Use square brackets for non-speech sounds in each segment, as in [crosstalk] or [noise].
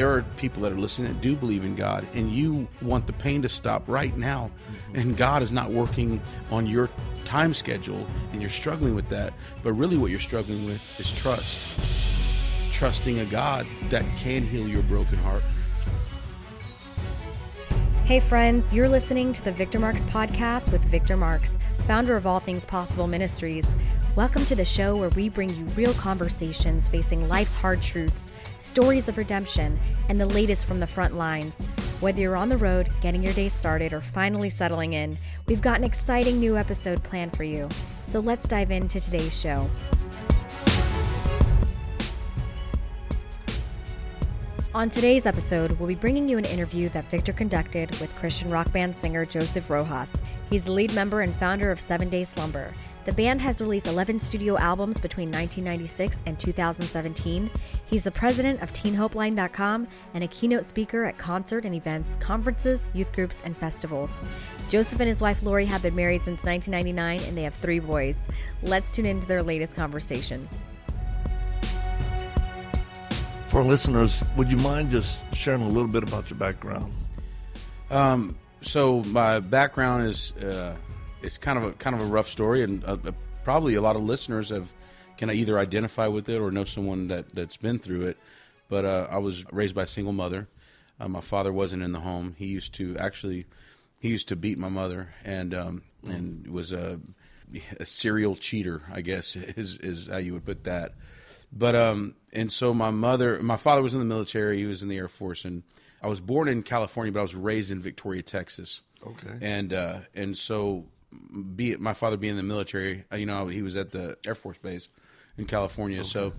there are people that are listening that do believe in God, and you want the pain to stop right now, mm-hmm. and God is not working on your time schedule, and you're struggling with that. But really, what you're struggling with is trust. Trusting a God that can heal your broken heart. Hey, friends, you're listening to the Victor Marx podcast with Victor Marx, founder of All Things Possible Ministries. Welcome to the show where we bring you real conversations facing life's hard truths, stories of redemption, and the latest from the front lines. Whether you're on the road, getting your day started, or finally settling in, we've got an exciting new episode planned for you. So let's dive into today's show. On today's episode, we'll be bringing you an interview that Victor conducted with Christian rock band singer Joseph Rojas. He's the lead member and founder of Seventh Day Slumber. The band has released 11 studio albums between 1996 and 2017. He's the president of TeenHopeline.com and a keynote speaker at concert and events, conferences, youth groups, and festivals. Joseph and his wife Lori have been married since 1999 and they have three boys. Let's tune into their latest conversation. For listeners, would you mind just sharing a little bit about your background? Um, so my background is uh, it's kind of a kind of a rough story, and uh, uh, probably a lot of listeners have can either identify with it or know someone that that's been through it. But uh, I was raised by a single mother. Uh, my father wasn't in the home. He used to actually he used to beat my mother, and um, and was a, a serial cheater. I guess [laughs] is is how you would put that. But um, and so my mother, my father was in the military. He was in the Air Force, and I was born in California, but I was raised in Victoria, Texas. Okay. And uh, and so be my father being in the military, uh, you know, he was at the Air Force base in California. Okay. So,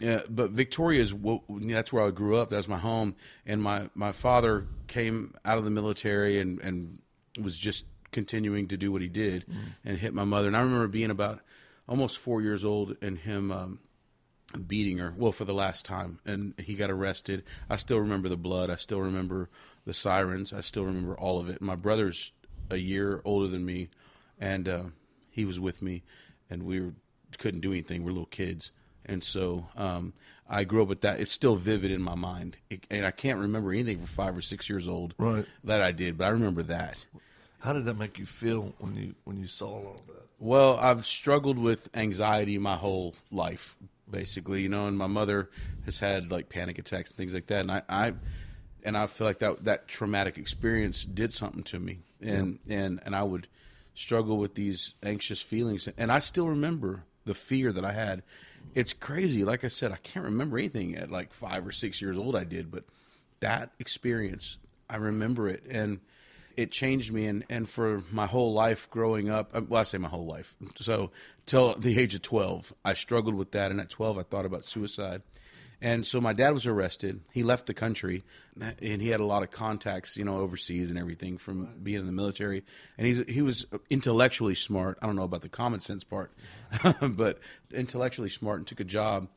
yeah, but Victoria is what, that's where I grew up. That's my home. And my, my father came out of the military and, and was just continuing to do what he did mm. and hit my mother. And I remember being about almost four years old and him um, beating her, well, for the last time. And he got arrested. I still remember the blood. I still remember the sirens. I still remember all of it. My brother's a year older than me and uh, he was with me, and we were, couldn't do anything. We're little kids, and so um, I grew up with that. It's still vivid in my mind, it, and I can't remember anything from five or six years old right. that I did, but I remember that. How did that make you feel when you when you saw all that? Well, I've struggled with anxiety my whole life, basically, you know, and my mother has had like panic attacks and things like that, and I, I and I feel like that that traumatic experience did something to me, and yeah. and and I would struggle with these anxious feelings. And I still remember the fear that I had. It's crazy. Like I said, I can't remember anything at like five or six years old I did, but that experience, I remember it. And it changed me. And, and for my whole life growing up, uh, well, I say my whole life. So till the age of 12, I struggled with that. And at 12, I thought about suicide. And so my dad was arrested. He left the country, and he had a lot of contacts, you know, overseas and everything from right. being in the military. And he's he was intellectually smart. I don't know about the common sense part, [laughs] but intellectually smart and took a job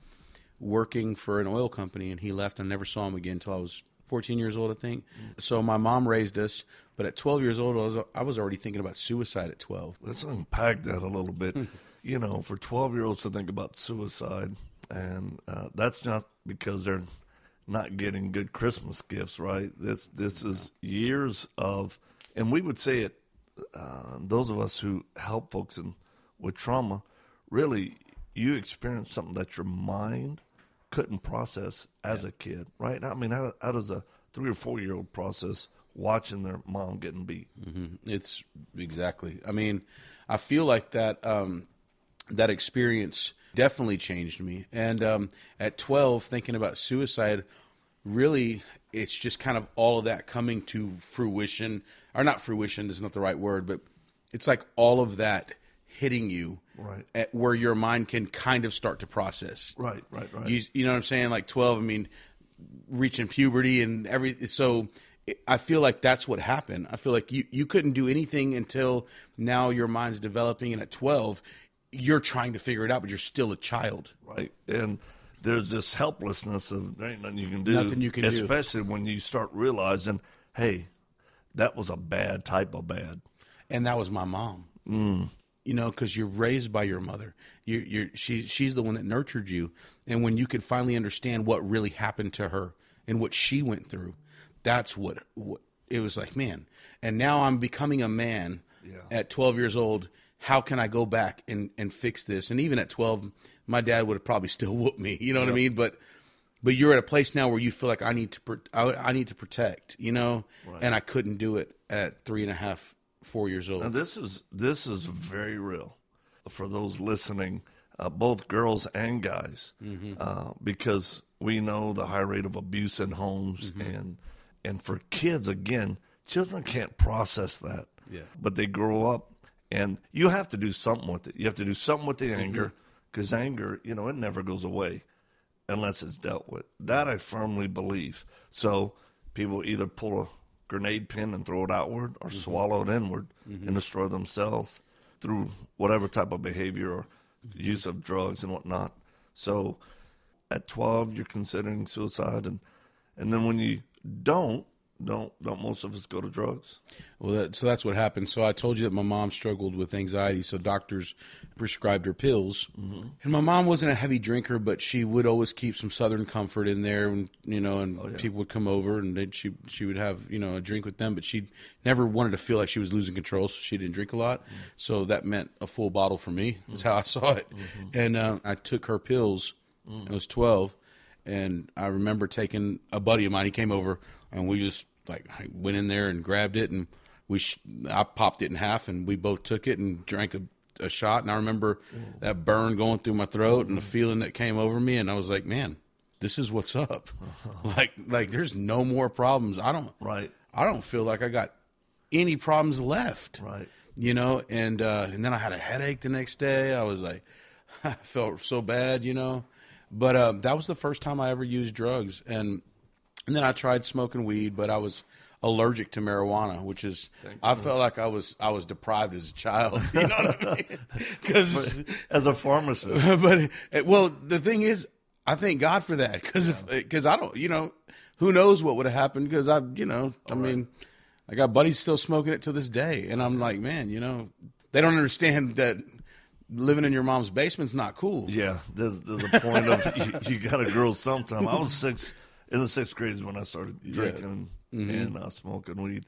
working for an oil company. And he left. I never saw him again until I was 14 years old, I think. Mm. So my mom raised us, but at 12 years old, I was, I was already thinking about suicide at 12. Let's unpack that a little bit. [laughs] you know, for 12 year olds to think about suicide and uh, that's not because they're not getting good Christmas gifts, right? This this is years of, and we would say it. Uh, those of us who help folks in, with trauma, really, you experience something that your mind couldn't process as yeah. a kid, right? I mean, how, how does a three or four year old process watching their mom getting beat? Mm-hmm. It's exactly. I mean, I feel like that um, that experience definitely changed me. And um, at 12, thinking about suicide, really, it's just kind of all of that coming to fruition, or not fruition is not the right word, but it's like all of that hitting you right. at where your mind can kind of start to process. Right right right. You, you know what i'm saying? Like 12 i mean reaching puberty and every so I feel like that's what happened. I feel like you, you couldn't do anything until now your mind's developing, and at 12, you're trying to figure it out, but you're still a child. Right. And there's this helplessness of there ain't nothing you can do. Nothing you can especially do. Especially when you start realizing, hey, that was a bad type of bad. And that was my mom. Mm. You know, because you're raised by your mother. You're, you're, she, she's the one that nurtured you. And when you could finally understand what really happened to her and what she went through. That's what, what it was like, man. And now I'm becoming a man Yeah. at 12 years old. How can I go back and, and fix this? And even at 12, my dad would have probably [laughs] still whooped me. You know what I mean? But but you're at a place now where you feel like I need to I, I need to protect, you know, and I couldn't do it at three and a half, four years old. Now this is this is very real for those listening, uh, both girls and guys, uh, because we know the high rate of abuse in homes, and and for kids again, children can't process that. Yeah. But they grow up, and you have to do something with it. You have to do something with the mm-hmm. anger, because anger, you know, it never goes away unless it's dealt with. That I firmly believe. So people either pull a grenade pin and throw it outward or mm-hmm. swallow it inward and mm-hmm. destroy themselves through whatever type of behavior or use of drugs and whatnot. So at 12 you're considering suicide and and then when you don't don't don't most of us go to drugs. Well, that, so that's what happened. So I told you that my mom struggled with anxiety, so doctors prescribed her pills. Mm-hmm. And my mom wasn't a heavy drinker, but she would always keep some Southern Comfort in there, and you know, and oh, people would come over, and she she would have you know a drink with them, but she never wanted to feel like she was losing control, so she didn't drink a lot. Mm-hmm. So that meant a full bottle for me. That's mm-hmm. how I saw it. And uh, I took her pills. Mm. I was twelve, and I remember taking a buddy of mine. He came over, and we just like I went in there and grabbed it, and we sh- I popped it in half, and we both took it and drank a, a shot. And I remember that burn going through my throat and the feeling that came over me, and I was like, man, this is what's up. [laughs] like like there's no more problems. I don't Right. I don't feel like I got any problems left. Right. You know, and uh, and then I had a headache the next day. I was like, [laughs] I felt so bad, you know. But uh, that was the first time I ever used drugs, and and then I tried smoking weed, but I was allergic to marijuana, which is I felt like I was I was deprived as a child. [laughs] You know what I mean? [laughs] Because As a pharmacist. [laughs] but uh, well, the thing is, I thank God for that because because I don't, you know, who knows what would have happened because I, you know, I mean, I got buddies still smoking it to this day, and I'm like, man, you know, they don't understand that living in your mom's basement's not cool. Yeah, there's there's a point of you, you got to grow sometime. I was six in the sixth grade is when I started drinking and uh, smoking weed,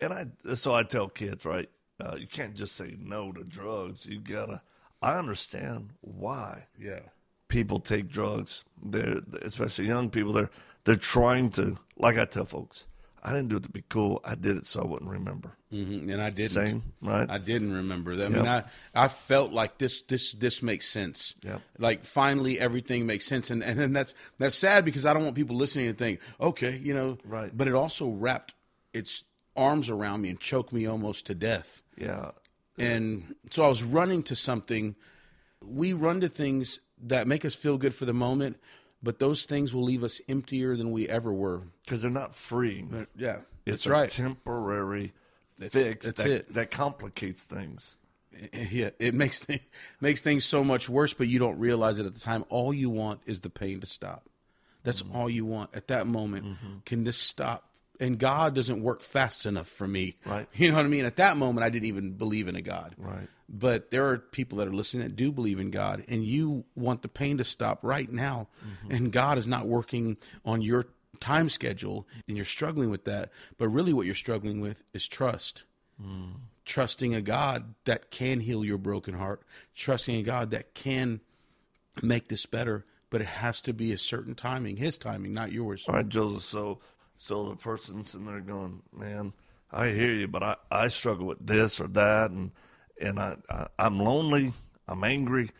and I so I tell kids right, uh, you can't just say no to drugs. You gotta. I understand why Yeah. people take drugs. They're especially young people. They're they're trying to like I tell folks. I didn't do it to be cool. I did it so I wouldn't remember. hmm And I didn't. Same, right? I didn't remember that. I mean, I, I felt like this this this makes sense. Yep. Like finally everything makes sense, and and then that's that's sad because I don't want people listening to think, okay, you know, Right. But it also wrapped its arms around me and choked me almost to death. yeah, And so I was running to something. We run to things that make us feel good for the moment, but those things will leave us emptier than we ever were. because they're not freeing. Yeah, It's that's a right. temporary That's- fix that's that, it. that complicates things. Yeah, it makes th- makes things so much worse, but you don't realize it at the time. All you want is the pain to stop. That's Mm-hmm. all you want at that moment. Can this stop? And God doesn't work fast enough for me. Right. [laughs] You know what I mean? At that moment, I didn't even believe in a God. Right. But there are people that are listening that do believe in God, and you want the pain to stop right now. Mm-hmm. And God is not working on your time schedule, and you're struggling with that. But really, what you're struggling with is trust trusting a God that can heal your broken heart, trusting a God that can make this better, but it has to be a certain timing, his timing, not yours. All right, Joseph. So, so the person sitting there going, "Man, I hear you, but I, I struggle with this or that, and and I, I I'm lonely, I'm angry.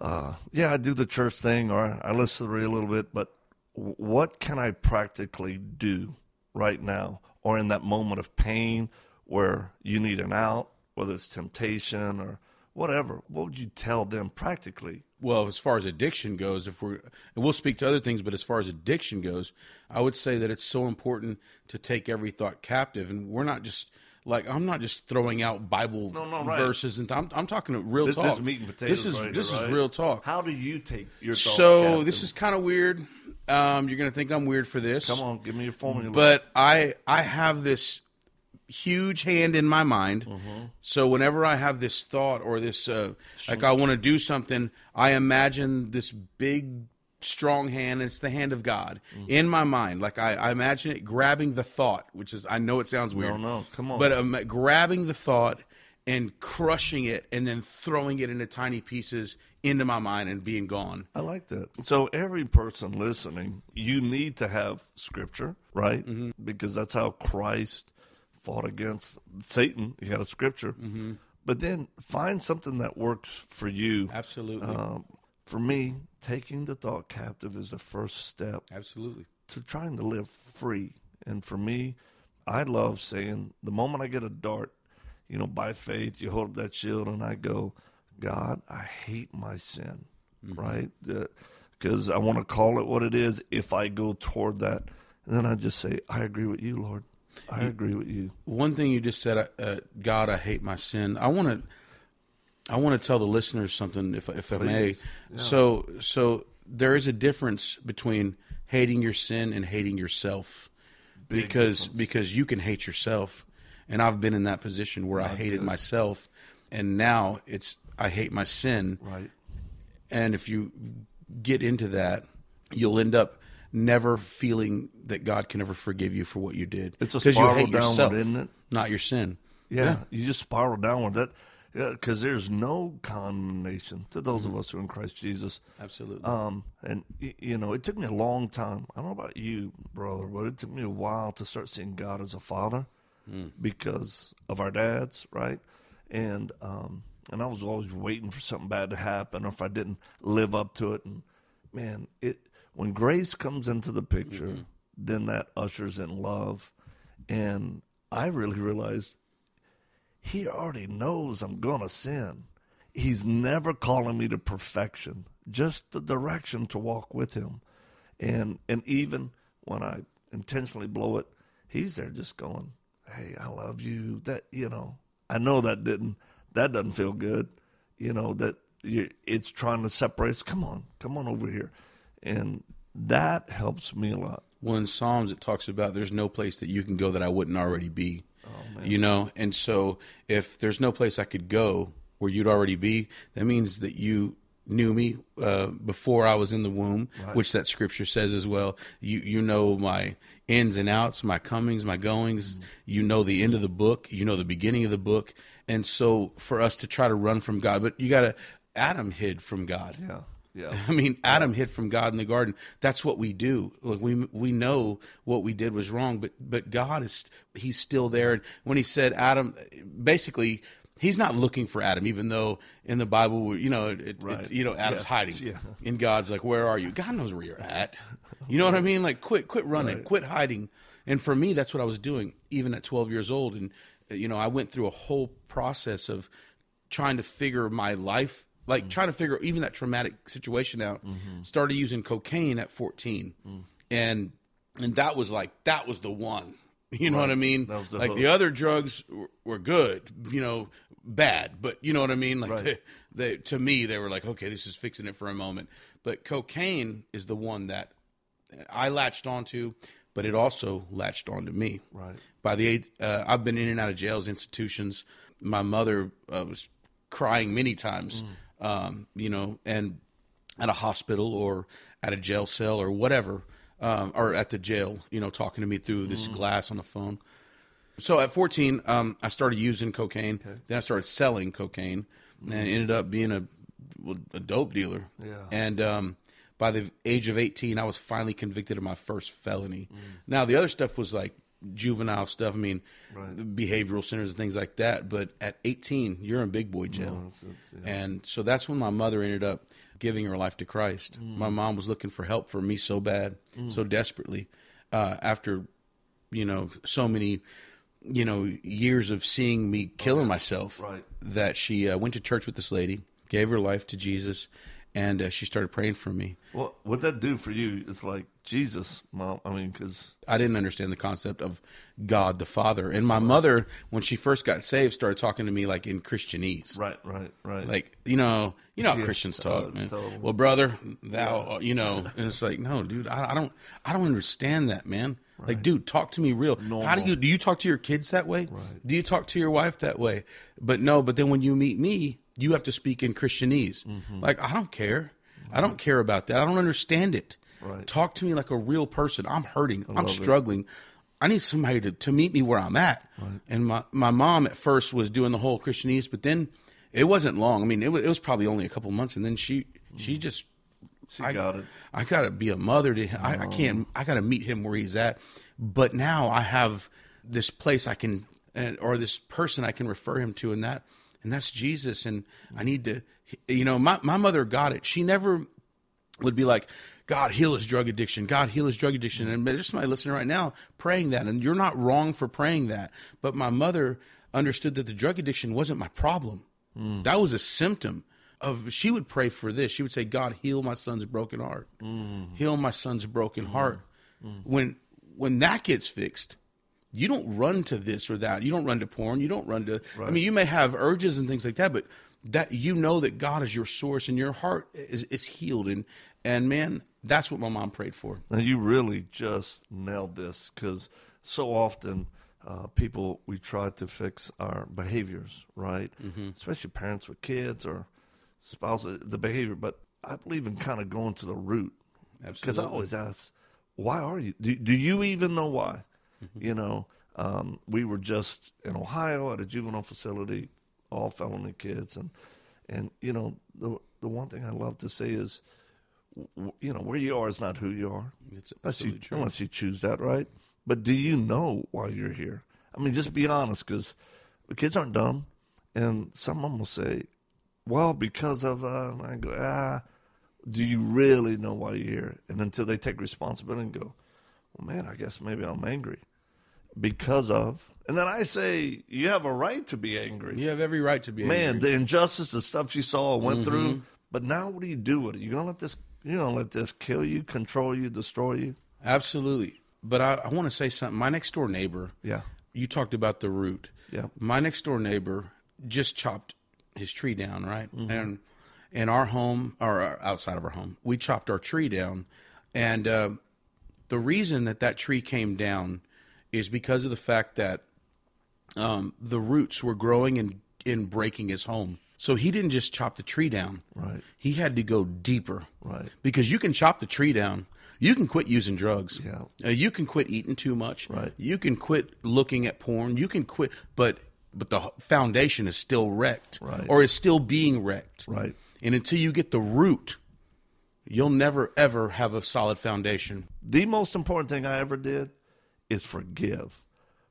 Uh, yeah, I do the church thing, or I listen to the radio a little bit, but what can I practically do right now, or in that moment of pain where you need an out, whether it's temptation or whatever? What would you tell them practically? Well, as far as addiction goes, if we're and we'll speak to other things, but as far as addiction goes, I would say that it's so important to take every thought captive, and we're not just like I'm not just throwing out Bible No, no, right. verses, and I'm I'm talking real This, talk. this is meat and potatoes. This is right this here, is right? real talk. How do you take your thoughts So captive? this is kind of weird. Um, you're gonna think I'm weird for this. Come on, give me your formula. But I I have this huge hand in my mind. Mm-hmm. So whenever I have this thought or this uh, like I want to do something, I imagine this big strong hand. It's the hand of God in my mind. Like I, I imagine it grabbing the thought, which is I know it sounds weird. No, no, come on. But um, grabbing the thought and crushing it, and then throwing it into tiny pieces into my mind and being gone. I like that. So every person listening, you need to have scripture, right? Mm-hmm. Because that's how Christ fought against Satan. He had a scripture. Mm-hmm. But then find something that works for you. Absolutely, Um, for me, taking the thought captive is the first step absolutely. to trying to live free. And for me, I love saying the moment I get a dart, you know, by faith, you hold up that shield and I go, God, I hate my sin, right? Because I want to call it what it is if I go toward that. And then I just say, I agree with you, Lord. I agree with you. One thing you just said, uh, God, I hate my sin. I want to, I want to tell the listeners something, if if I may. Please. So, so there is a difference between hating your sin and hating yourself, Big because difference. because you can hate yourself, and I've been in that position where I hated myself, and now it's I hate my sin, Right. and if you get into that, you'll end up never feeling that God can ever forgive you for what you did. It's a 'Cause you spiral hate downward, yourself, isn't it? Not your sin. Yeah, you just spiral downward. That because there's no condemnation to those of us who are in Christ Jesus. Absolutely. Um, and you know, it took me a long time. I don't know about you, brother, but it took me a while to start seeing God as a father because of our dads, right? And um, and I was always waiting for something bad to happen, or if I didn't live up to it. And man, it when grace comes into the picture, mm-hmm. then that ushers in love. And I really realized he already knows I'm going to sin. He's never calling me to perfection, just the direction to walk with him. And and even when I intentionally blow it, he's there just going, "Hey, I love you." That you know, I know that didn't that doesn't feel good. You know that it's trying to separate us. Come on, come on over here, and that helps me a lot. well, in Psalms, it talks about there's no place that you can go that I wouldn't already be. You know, and so if there's no place I could go where you'd already be, that means that you knew me uh, before I was in the womb, which that scripture says as well. You you know my ins and outs, my comings, my goings. You know the end of the book. You know the beginning of the book. And so for us to try to run from God, but you got to. Adam hid from God. Yeah, yeah. [laughs] I mean, Adam hid from God in the garden. That's what we do. Like we we know what we did was wrong, but but God is He's still there. And when He said Adam, basically. He's not looking for Adam, even though in the Bible, you know, it, it- you know, Adam's Yeah. hiding, Yeah. and God's like, "Where are you?" God knows where you're at. You know what I mean? Like, quit, quit running, Right. quit hiding. And for me, that's what I was doing, even at 12 years old. And you know, I went through a whole process of trying to figure my life, like trying to figure even that traumatic situation out. Started using cocaine at 14, and and that was like that was the one. [laughs] You know what I mean? That was the like hook. the other drugs were, were good, you know, bad, but you know what I mean? Like Right. they, they, to me, they were like, okay, this is fixing it for a moment. But cocaine is the one that I latched onto, but it also latched onto me. Right. By the age, uh, I've been in and out of jails, institutions. My mother uh, was crying many times, um, you know, and at a hospital or at a jail cell or whatever, um, or at the jail, you know, talking to me through this glass on the phone. So at 14, um, I started using cocaine. Then I started selling cocaine, and I ended up being a a dope dealer. Yeah. And um, by the age of 18, I was finally convicted of my first felony. Mm. Now the other stuff was like juvenile stuff. I mean, Right. behavioral centers and things like that. But at 18, you're in big boy jail. it, And so that's when my mother ended up giving her life to Christ. Mm. My mom was looking for help for me so bad, so desperately. Uh, after, you know, so many, you know, years of seeing me killing myself, Right. that she uh, went to church with this lady, gave her life to Jesus, and uh, she started praying for me. What what that do for you? It's like Jesus, mom. I mean, because I didn't understand the concept of God the Father. And my mother, when she first got saved, started talking to me like in Christianese. right, right, right. Like, you know, you know how Yeah, Christians talk, uh. Well, brother, thou, you know, and it's like, no, dude, I, I don't, I don't understand that, man. Like, dude, talk to me real. How do you do? You talk to your kids that way? Right. Do you talk to your wife that way? But no, but then when you meet me, you have to speak in Christianese. Mm-hmm. Like, I don't care. I don't care about that. I don't understand it. Right. Talk to me like a real person. I'm hurting. I'm love it. struggling. I need somebody to, to meet me where I'm at. And my, my mom at first was doing the whole Christianese, but then it wasn't long. I mean, it was, it was probably only a couple months, and then she she just She I got it. I gotta be a mother to him. I, I can't. I gotta meet him where he's at. But now I have this place I can, and- or this person I can refer him to, and that, and that's Jesus. And I need to, you know, my my mother got it. She never would be like, God heal his drug addiction. God heal his drug addiction. And there's somebody listening right now praying that, and you're not wrong for praying that. But my mother understood that the drug addiction wasn't my problem. Mm. That was a symptom of. She would pray for this. She would say, God heal my son's broken heart. Mm. Heal my son's broken mm. heart. When when that gets fixed, you don't run to this or that. You don't run to porn. You don't run to. I mean, you may have urges and things like that, but that you know that God is your source and your heart is, is healed. And and man, that's what my mom prayed for. Now you really just nailed this because so often uh, people we try to fix our behaviors, right? Especially parents with kids or spouses, the behavior. But I believe in kind of going to the root because I always ask, why are you? Do, do you even know why? You know, um, we were just in Ohio at a juvenile facility, all felony kids, and and you know the the one thing I love to say is you know where you are is not who you are. It's unless you, true. unless you choose that right? But do you know why you're here? I mean just be honest because the kids aren't dumb. And some of them will say well because of uh and i go ah do you really know why you're here? And until they take responsibility and go well man i guess maybe i'm angry because of and then i say you have a right to be angry You have every right to be man, angry. the injustice, the stuff you saw, went Mm-hmm. through. But now, what do you do with it? You gonna let this? You gonna let this kill you, control you, destroy you? Absolutely. But I, I want to say something. My next door neighbor. Yeah. You talked about the root. Yeah. My next door neighbor just chopped his tree down, right? Mm-hmm. And in our home, or uh, outside of our home, we chopped our tree down, and uh, the reason that that tree came down is because of the fact that um, the roots were growing and in breaking his home. So he didn't just chop the tree down. Right. He had to go deeper. Right. Because you can chop the tree down. You can quit using drugs. Yeah. Uh, you can quit eating too much. Right. You can quit looking at porn. You can quit, but but the foundation is still wrecked, Right. or is still being wrecked. Right. And until you get the root, you'll never ever have a solid foundation. The most important thing I ever did is forgive.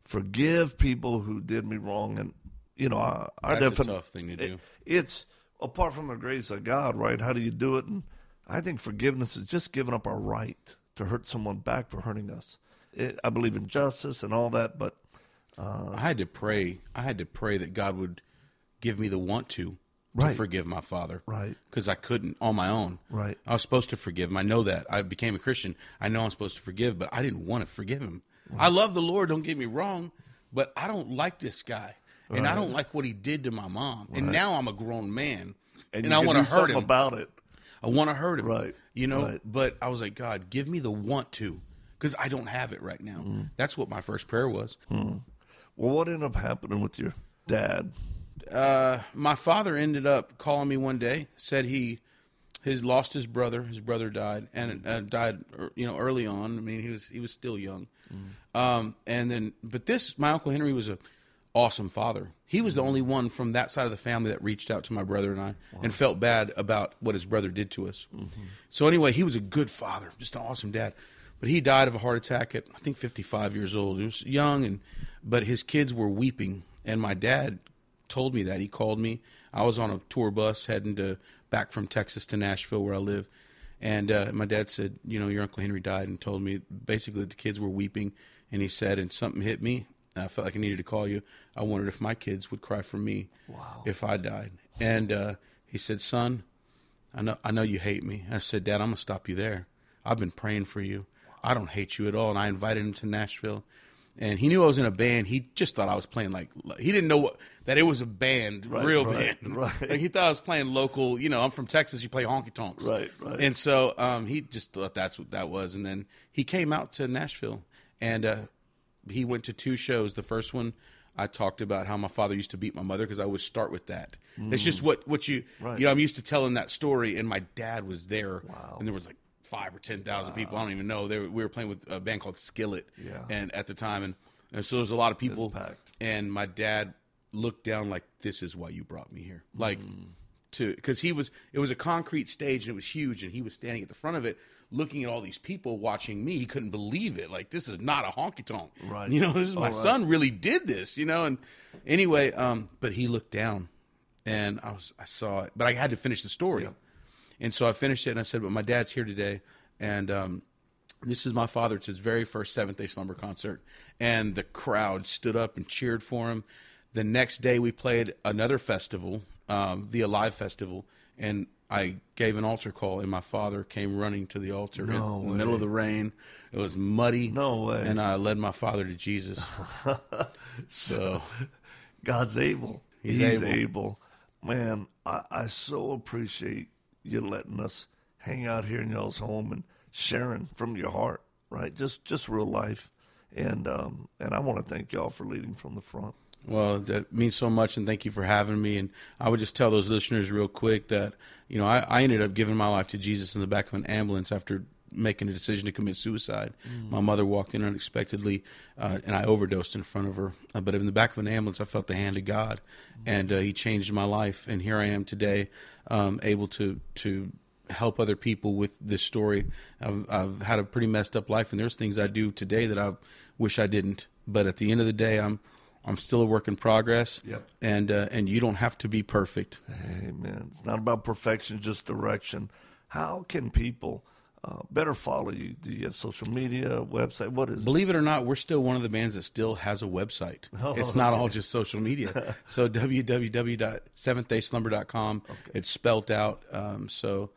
Forgive people who did me wrong, and you know, I, I That's a tough thing to do. it- it's apart from the grace of God, right? How do you do it? And I think forgiveness is just giving up our right to hurt someone back for hurting us. It, I believe in justice and all that, but uh, I had to pray. I had to pray that God would give me the want to Right. to forgive my father. Right. Because I couldn't on my own. Right. I was supposed to forgive him. I know that. I became a Christian. I know I'm supposed to forgive, but I didn't want to forgive him. I love the Lord. Don't get me wrong, but I don't like this guy, and I don't like what he did to my mom. And now I'm a grown man, and, you I want to hurt him. about it. I want to hurt him. Right. You know, Right. but I was like, God, give me the want to, because I don't have it right now. Mm. That's what my first prayer was. Well, what ended up happening with your dad? uh, my father ended up calling me one day. Said he his lost his brother. His brother died and uh, died er, you know early on. I mean he was he was still young. Um, and then but this my uncle Henry was a awesome father. He was the only one from that side of the family that reached out to my brother and I and felt bad about what his brother did to us. So anyway, he was a good father, just an awesome dad. But he died of a heart attack at I think 55 years old. He was young and but his kids were weeping and my dad told me that. He called me. I was on a tour bus heading to back from Texas to Nashville where I live. And uh, my dad said, you know, your Uncle Henry died and told me basically the kids were weeping. And he said, and something hit me. And I felt like I needed to call you. I wondered if my kids would cry for me if I died. And uh, he said, son, I know, I know you hate me. I said, Dad, I'm going to stop you there. I've been praying for you. I don't hate you at all. And I invited him to Nashville. And he knew I was in a band. He just thought I was playing like he didn't know what, that it was a band, real right, band. right. [laughs] Like he thought I was playing local. You know, I'm from Texas. You play honky tonks, Right, right. And so um, he just thought that's what that was. And then he came out to Nashville, and uh, he went to two shows. The first one I talked about how my father used to beat my mother because I always start with that. It's just what what you Right. you know. I'm used to telling that story, and my dad was there, Wow. and there was like five or ten thousand people. I don't even know. They were, we were playing with a band called Skillet, Yeah. and at the time, and, and so there was a lot of people, and my dad looked down like, "This is why you brought me here," like Mm. to because he was it was a concrete stage and it was huge, and he was standing at the front of it. Looking at all these people watching me, he couldn't believe it. Like this is not a honky tonk, Right. You know, this is my Oh, right. son really did this, you know. And anyway, um, but he looked down, and I was I saw it, but I had to finish the story, and so I finished it, and I said, "But my dad's here today, and um, this is my father. It's his very first Seventh Day Slumber concert, and the crowd stood up and cheered for him. The next day, we played another festival, um, the Alive Festival, and I gave an altar call, and my father came running to the altar No in the middle of the rain. It was muddy. No way. And I led my father to Jesus. [laughs] so God's able. He's He's, able. able. Man, I, I so appreciate you letting us hang out here in y'all's home and sharing from your heart, right? Just just real life. And um, and I want to thank y'all for leading from the front. Well, that means so much, and thank you for having me. And I would just tell those listeners real quick that you know I, I ended up giving my life to Jesus in the back of an ambulance after making a decision to commit suicide. My mother walked in unexpectedly, uh, and I overdosed in front of her. Uh, but in the back of an ambulance, I felt the hand of God, and uh, He changed my life. And here I am today, um, able to to help other people with this story. I've, I've had a pretty messed up life, and there's things I do today that I wish I didn't. But at the end of the day, I'm I'm still a work in progress. Yep. And uh, and you don't have to be perfect. Amen. It's not about perfection, just direction. How can people uh, better follow you? Do you have social media, website? What is? Believe it or not, we're still one of the bands that still has a website. [laughs] Oh, it's not all just social media. [laughs] so www.seventhDaySlumber.com. It's spelt out. Um, so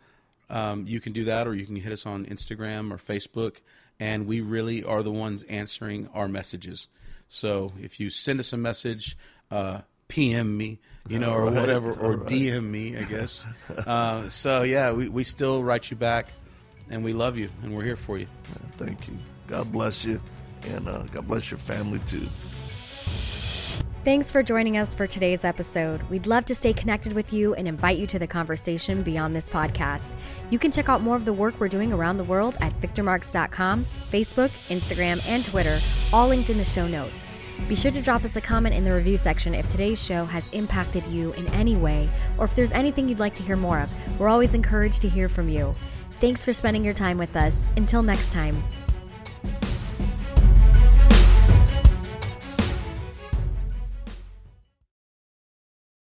um, you can do that, or you can hit us on Instagram or Facebook, and we really are the ones answering our messages. So if you send us a message, uh, PM me, you know, or Right, whatever, or right. DM me, I guess. uh, so yeah, we, we still write you back, and we love you, and we're here for you. Thank you. God bless you, and uh, God bless your family too. Thanks for joining us for today's episode. We'd love to stay connected with you and invite you to the conversation beyond this podcast. You can check out more of the work we're doing around the world at victormarx.com, Facebook, Instagram, and Twitter, all linked in the show notes. Be sure to drop us a comment in the review section if today's show has impacted you in any way or if there's anything you'd like to hear more of. We're always encouraged to hear from you. Thanks for spending your time with us. Until next time.